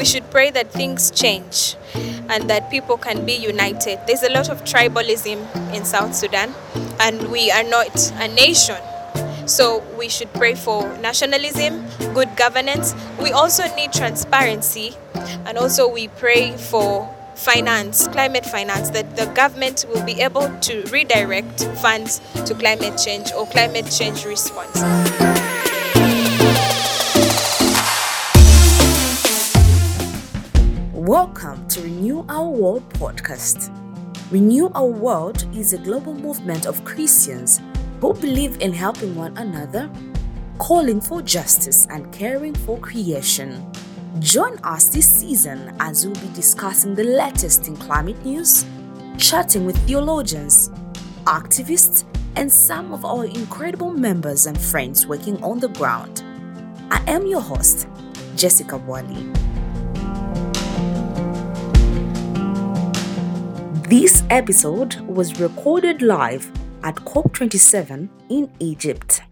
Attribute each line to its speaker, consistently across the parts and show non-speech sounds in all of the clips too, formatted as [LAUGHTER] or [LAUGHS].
Speaker 1: we should pray that things change and that people can be united. There's a lot of tribalism in South Sudan, and we are not a nation. So we should pray for nationalism, good governance. We also need transparency, and also we pray for finance, climate finance, that the government will be able to redirect funds to climate change or climate change response.
Speaker 2: Welcome to Renew Our World podcast. Renew Our World is a global movement of Christians who believe in helping one another, calling for justice, and caring for creation. Join us this season as we'll be discussing the latest in climate news, chatting with theologians, activists, and some of our incredible members and friends working on the ground. I am your host, Jessica Wally. This episode was recorded live at COP27 in Egypt.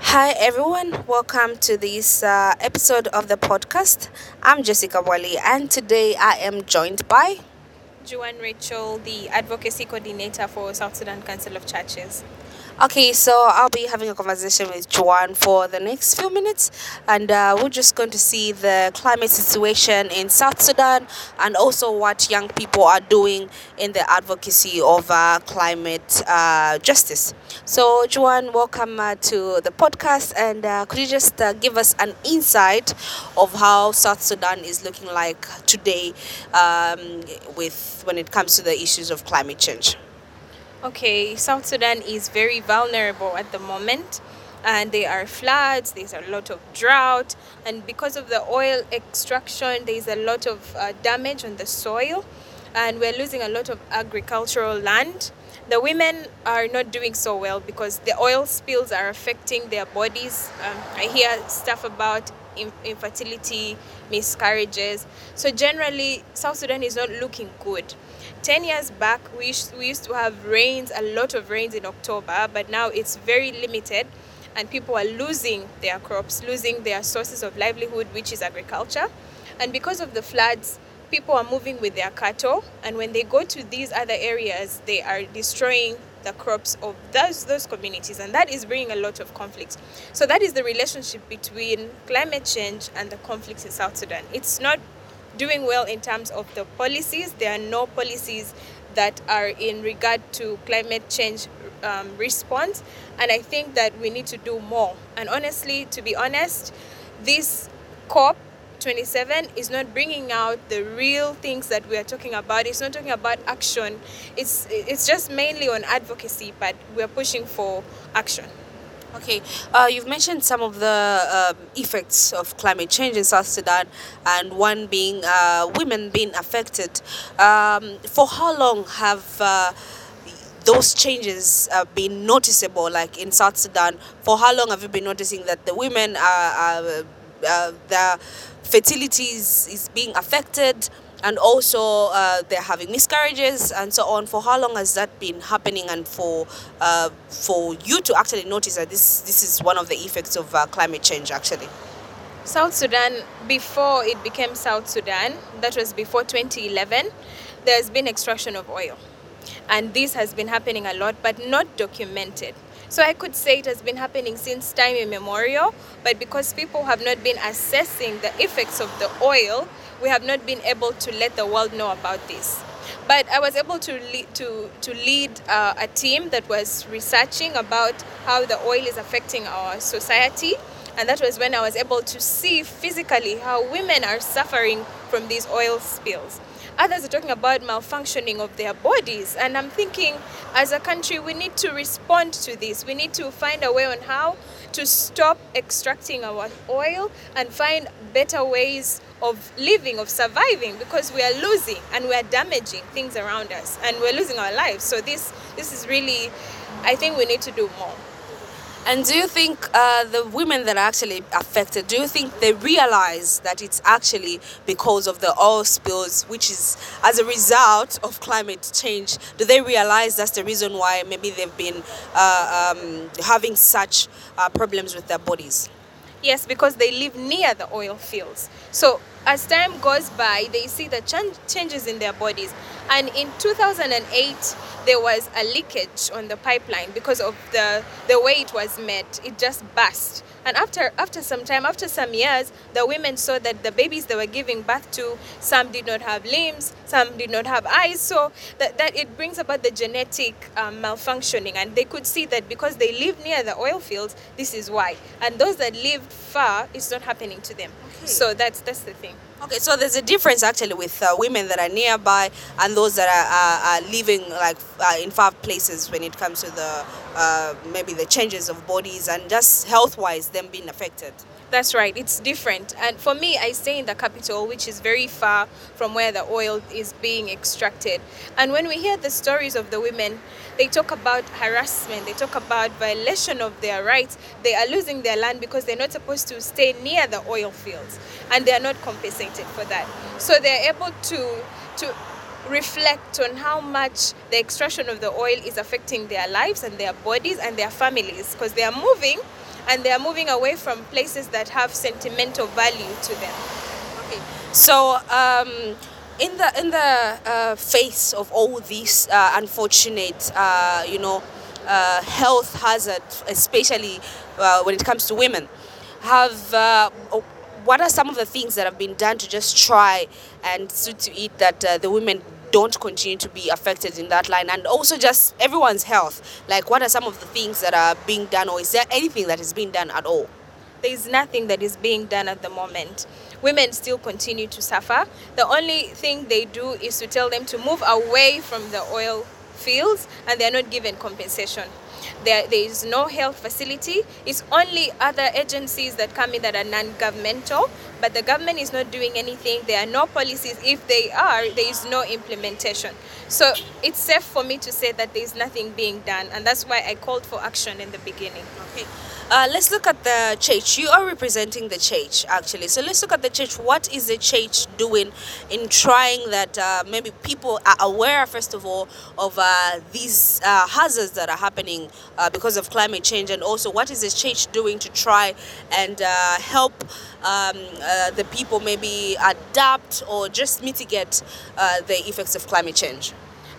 Speaker 1: Hi, everyone. Welcome to this uh, episode of the podcast. I'm Jessica Wally, and today I am joined by Juan Rachel, the advocacy coordinator for South Sudan Council of Churches. Okay, so I'll be having a conversation with Juan for the next few minutes, and uh, we're just going to see the climate situation in South Sudan and also what young people are doing in the advocacy of uh, climate uh, justice. So, Juan, welcome uh, to the podcast, and uh, could you just uh, give us an insight of how South Sudan is looking like today um, with when it comes to the issues of climate change? Okay, South Sudan is very vulnerable at the moment, and there are floods, there's a lot of drought, and because of the oil extraction, there's a lot of uh, damage on the soil, and we're losing a lot of agricultural land. The women are not doing so well because the oil spills are affecting their bodies. Um, I hear stuff about infertility, miscarriages. So, generally, South Sudan is not looking good. 10 years back, we we used to have rains, a lot of rains in October, but now it's very limited and people are losing their crops, losing their sources of livelihood, which is agriculture. And because of the floods, people are moving with their cattle, and when they go to these other areas, they are destroying the crops of those those communities, and that is bringing a lot of conflict. So that is the relationship between climate change and the conflicts in South Sudan. It's not doing well in terms of the policies. There are no policies that are in regard to climate change um, response, and I think that we need to do more. And honestly, to be honest, this COP 27 is not bringing out the real things that we are talking about. It's not talking about action. It's it's just mainly on advocacy, but we're pushing for action. Okay, uh, you've mentioned some of the um, effects of climate change in South Sudan, and one being uh, women being affected. Um, for how long have uh, those changes uh, been noticeable, like in South Sudan? For how long have you been noticing that the women are, are uh, the fertility is, is being affected? And also uh, they're having miscarriages and so on. For how long has that been happening? And for uh, for you to actually notice that this this is one of the effects of uh, climate change, actually. South Sudan, before it became South Sudan, that was before 2011, there's been extraction of oil. And this has been happening a lot, but not documented. So I could say it has been happening since time immemorial, but because people have not been assessing the effects of the oil, we have not been able to let the world know about this. But I was able to lead, to, to lead uh, a team that was researching about how the oil is affecting our society. And that was when I was able to see physically how women are suffering from these oil spills. Others are talking about malfunctioning of their bodies. And I'm thinking, as a country, we need to respond to this. We need to find a way on how to stop extracting our oil and find better ways of living, of surviving, because we are losing and we are damaging things around us and we're losing our lives. So this this is really, I think we need to do more. And do you think uh, the women that are actually affected, do you think they realize that it's actually because of the oil spills, which is as a result of climate change? Do they realize that's the reason why maybe they've been uh, um, having such uh, problems with their bodies? Yes, because they live near the oil fields. So as time goes by, they see the ch- changes in their bodies. And in 2008, there was a leakage on the pipeline because of the, the way it was met. It just burst. And after after some time, after some years, the women saw that the babies they were giving birth to, some did not have limbs, some did not have eyes. So that, that it brings about the genetic um, malfunctioning. And they could see that because they live near the oil fields, this is why. And those that lived far, it's not happening to them. Okay. So that's that's the thing.
Speaker 2: Okay, so there's a difference actually with uh, women that are nearby and those that are, are, are living like uh, in far places when it comes to the uh, maybe the changes of bodies and just health wise them being affected.
Speaker 1: That's right, it's different. And for me, I stay in the capital, which is very far from where the oil is being extracted. And when we hear the stories of the women, they talk about harassment, they talk about violation of their rights. They are losing their land because they're not supposed to stay near the oil fields and they are not compensated for that. So they're able to to reflect on how much the extraction of the oil is affecting their lives and their bodies and their families because they are moving and they are moving away from places that have sentimental value to them.
Speaker 2: Okay. So, um, in the in the uh, face of all these uh, unfortunate, uh, you know, uh, health hazards, especially uh, when it comes to women, have uh, what are some of the things that have been done to just try and see to it that the women don't continue to be affected in that line. And also just everyone's health. Like what are some of the things that are being done or is there anything that is being done at all?
Speaker 1: There is nothing that is being done at the moment. Women still continue to suffer. The only thing they do is to tell them to move away from the oil fields and they're not given compensation. There, there is no health facility. It's only other agencies that come in that are non-governmental, but the government is not doing anything. There are no policies. If they are, there is no implementation. So it's safe for me to say that there is nothing being done, and that's why I called for action in the beginning.
Speaker 2: Okay. Uh, let's look at the church. You are representing the church, actually. So let's look at the church. What is the church doing in trying that uh, maybe people are aware, first of all, of uh, these uh, hazards that are happening uh, because of climate change, and also what is the church doing to try and uh, help um, uh, the people maybe adapt or just mitigate uh, the effects of climate change?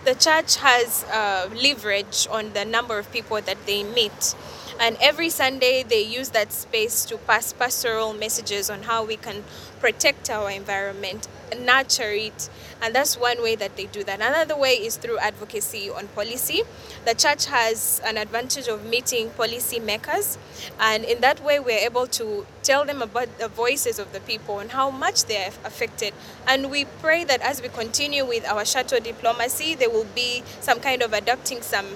Speaker 1: The church has uh, leverage on the number of people that they meet and every Sunday, they use that space to pass pastoral messages on how we can protect our environment, nurture it. And that's one way that they do that. Another way is through advocacy on policy. The church has an advantage of meeting policy makers. And in that way, we're able to tell them about the voices of the people and how much they're affected. And we pray that as we continue with our shuttle diplomacy, there will be some kind of adopting some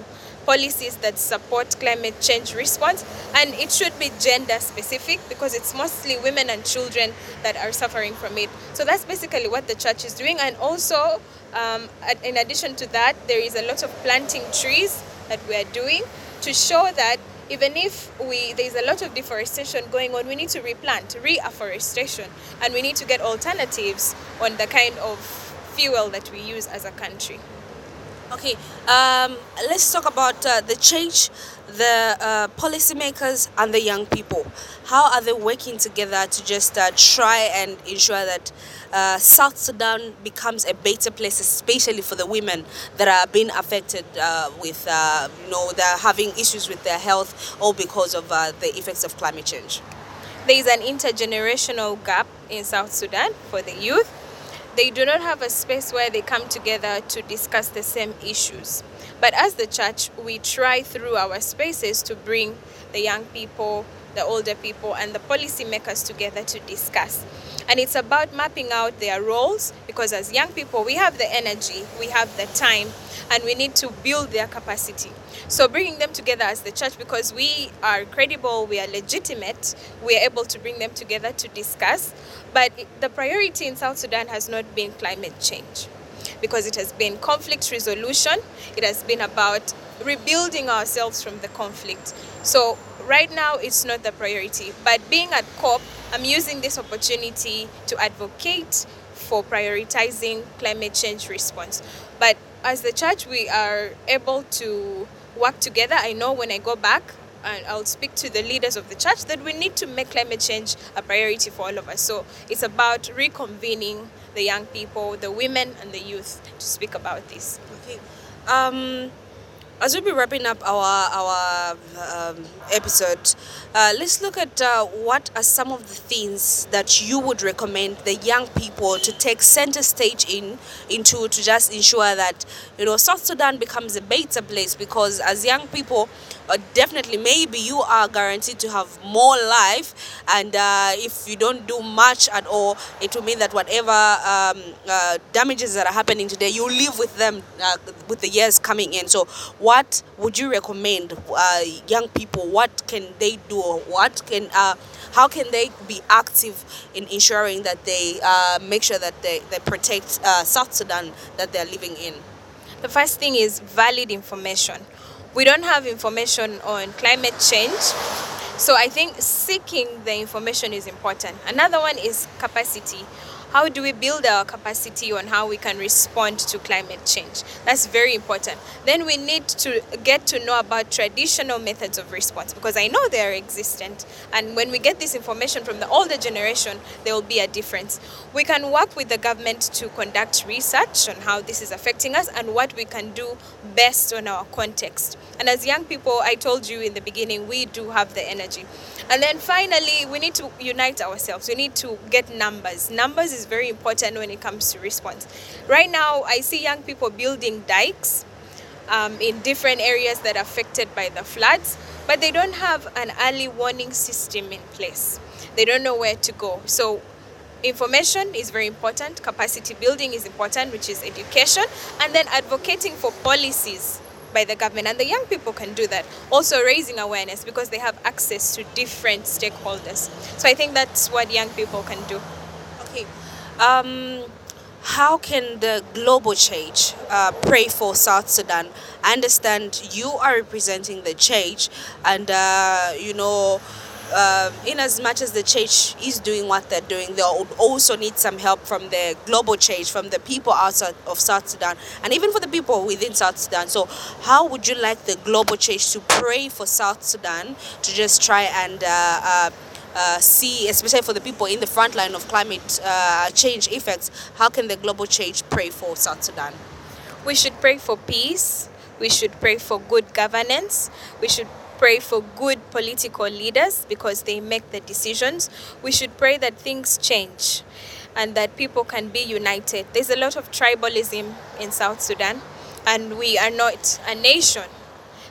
Speaker 1: policies that support climate change response and it should be gender specific because it's mostly women and children that are suffering from it. So that's basically what the church is doing. And also um, in addition to that there is a lot of planting trees that we are doing to show that even if we there's a lot of deforestation going on we need to replant reforestation and we need to get alternatives on the kind of fuel that we use as a country
Speaker 2: Okay, um, let's talk about uh, the change, the uh, policymakers, and the young people. How are they working together to just uh, try and ensure that uh, South Sudan becomes a better place, especially for the women that are being affected uh, with, uh, you know, they're having issues with their health, all because of the effects of climate change?
Speaker 1: There is an intergenerational gap in South Sudan for the youth they do not have a space where they come together to discuss the same issues. But as the church, we try through our spaces to bring the young people, the older people, and the policymakers together to discuss. And it's about mapping out their roles because as young people, we have the energy, we have the time, and we need to build their capacity. So bringing them together as the church because we are credible, we are legitimate, we are able to bring them together to discuss. But the priority in South Sudan has not been climate change because it has been conflict resolution. It has been about rebuilding ourselves from the conflict. So right now it's not the priority, but being at COP, I'm using this opportunity to advocate for prioritizing climate change response. But as the church, we are able to work together. I know when I go back, and I'll speak to the leaders of the church that we need to make climate change a priority for all of us. So it's about reconvening the young people, the women, and the youth to speak about this.
Speaker 2: Okay. Um, as we'll be wrapping up our our um, episode, uh, let's look at uh, what are some of the things that you would recommend the young people to take center stage in into to just ensure that you know South Sudan becomes a better place because as young people uh, definitely maybe you are guaranteed to have more life and uh, if you don't do much at all it will mean that whatever um, uh, damages that are happening today you live with them uh, with the years coming in. So what would you recommend uh, young people? What can they do what can uh, how can they be active in ensuring that they make sure that they, they protect South Sudan that they're living in?
Speaker 1: The first thing is valid information we don't have information on climate change. So I think seeking the information is important. Another one is capacity how do we build our capacity on how we can respond to climate change? That's very important. Then we need to get to know about traditional methods of response because I know they are existent. And when we get this information from the older generation, there will be a difference. We can work with the government to conduct research on how this is affecting us and what we can do best on our context. And as young people, I told you in the beginning, we do have the energy. And then finally, we need to unite ourselves. We need to get numbers. Numbers is very important when it comes to response. Right now, I see young people building dikes um, in different areas that are affected by the floods, but they don't have an early warning system in place. They don't know where to go. So information is very important, capacity building is important, which is education, and then advocating for policies by the government and the young people can do that also raising awareness because they have access to different stakeholders so i think that's what young people can do
Speaker 2: okay um, how can the global church uh, pray for South Sudan? I understand you are representing the church, and uh, you know um, in as much as the church is doing what they're doing, they also need some help from the global church, from the people outside of South Sudan, and even for the people within South Sudan. So, how would you like the global church to pray for South Sudan to just try and uh, see, especially for the people in the front line of climate uh, change effects, how can the global change pray for South Sudan?
Speaker 1: We should pray for peace. We should pray for good governance. We should pray for good political leaders because they make the decisions. We should pray that things change and that people can be united. There's a lot of tribalism in South Sudan, and we are not a nation.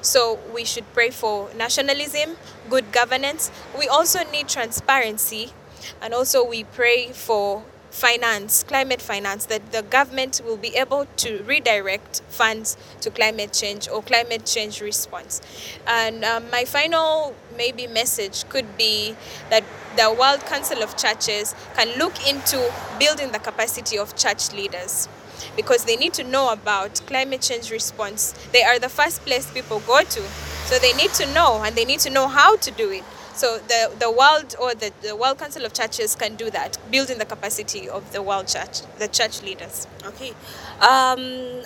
Speaker 1: So we should pray for nationalism, good governance. We also need transparency, and also we pray for finance, climate finance, that the government will be able to redirect funds to climate change or climate change response. And um, my final maybe message could be that the World Council of Churches can look into building the capacity of church leaders because they need to know about climate change response. They are the first place people go to. So they need to know and they need to know how to do it. So the, the world or the, the World Council of Churches can do that, building the capacity of the world church, the church leaders.
Speaker 2: Okay. Um,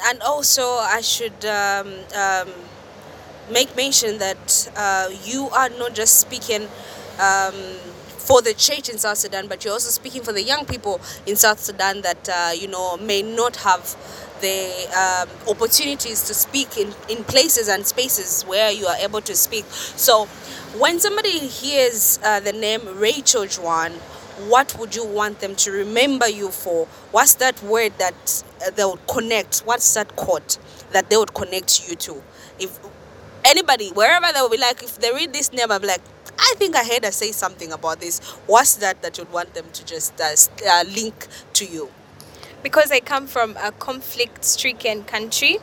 Speaker 2: and also, I should um, um, make mention that uh, you are not just speaking um, for the church in South Sudan, but you're also speaking for the young people in South Sudan that, uh, you know, may not have the um, opportunities to speak in, in places and spaces where you are able to speak. So when somebody hears uh, the name Rachel Juan, what would you want them to remember you for? What's that word that uh, they would connect? What's that quote that they would connect you to? If anybody, wherever they will be like, if they read this name, I'm like, I think I heard her say something about this. What's that that you'd want them to just uh, uh, link to you?
Speaker 1: Because I come from a conflict stricken country,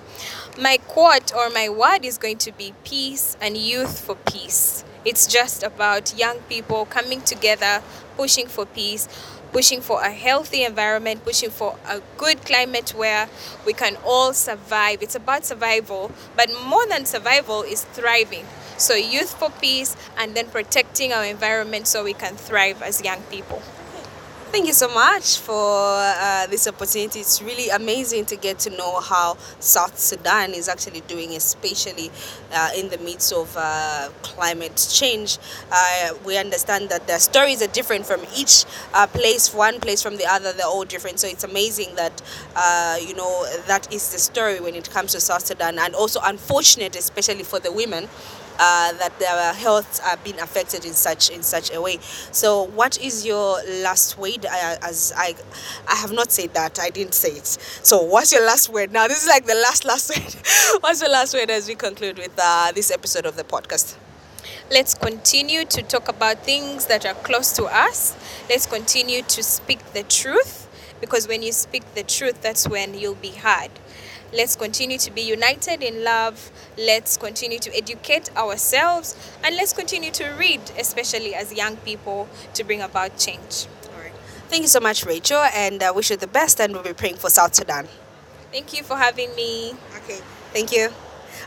Speaker 1: my quote or my word is going to be peace and youth for peace. It's just about young people coming together, pushing for peace, pushing for a healthy environment, pushing for a good climate where we can all survive. It's about survival, but more than survival is thriving. So, youth for peace and then protecting our environment so we can thrive as young people.
Speaker 2: Thank you so much for uh, this opportunity. It's really amazing to get to know how South Sudan is actually doing, especially uh, in the midst of uh, climate change. Uh, we understand that the stories are different from each uh, place, one place from the other, they're all different. So it's amazing that, uh, you know, that is the story when it comes to South Sudan, and also unfortunate, especially for the women uh, that their health are being affected in such in such a way. So, what is your last word? As I, I have not said that. I didn't say it. So, what's your last word? Now, this is like the last last [LAUGHS] word. what's your last word as we conclude with uh, this episode of the podcast?
Speaker 1: Let's continue to talk about things that are close to us. Let's continue to speak the truth because when you speak the truth, that's when you'll be heard. Let's continue to be united in love. Let's continue to educate ourselves and let's continue to read, especially as young people, to bring about change.
Speaker 2: All right. Thank you so much, Rachel, and I wish you the best. And we'll be praying for South Sudan.
Speaker 1: Thank you for having me.
Speaker 2: Okay. Thank you.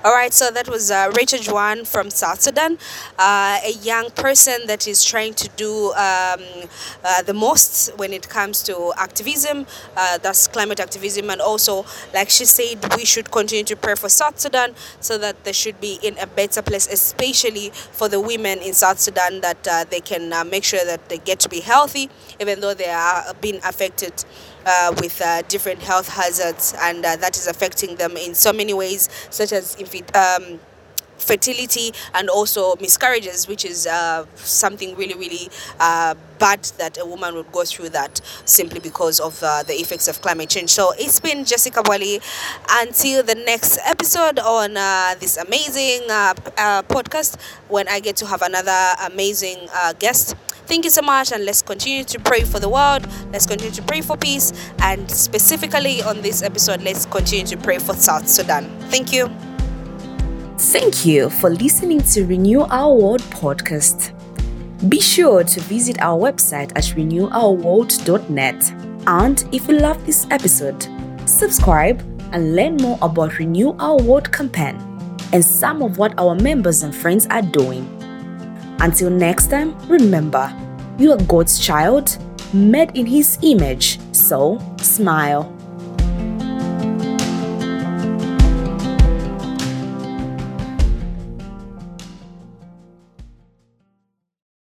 Speaker 2: All right, so that was uh, Rachel Juan from South Sudan, uh, a young person that is trying to do um, uh, the most when it comes to activism, uh, that's climate activism, and also, like she said, we should continue to pray for South Sudan so that they should be in a better place, especially for the women in South Sudan, that uh, they can uh, make sure that they get to be healthy, even though they are being affected uh, with uh, different health hazards, and uh, that is affecting them in so many ways, such as um, fertility and also miscarriages, which is uh, something really, really uh, bad that a woman would go through that simply because of uh, the effects of climate change. So it's been Jessica Wali. Until the next episode on uh, this amazing uh, uh, podcast, when I get to have another amazing guest. Thank you so much, and let's continue to pray for the world. Let's continue to pray for peace, and specifically on this episode, let's continue to pray for South Sudan. Thank you.
Speaker 3: Thank you for listening to Renew Our World podcast. Be sure to visit our website at renewourworld.net. And if you love this episode, subscribe and learn more about Renew Our World campaign and some of what our members and friends are doing. Until next time, remember, you are God's child, made in His image, so smile.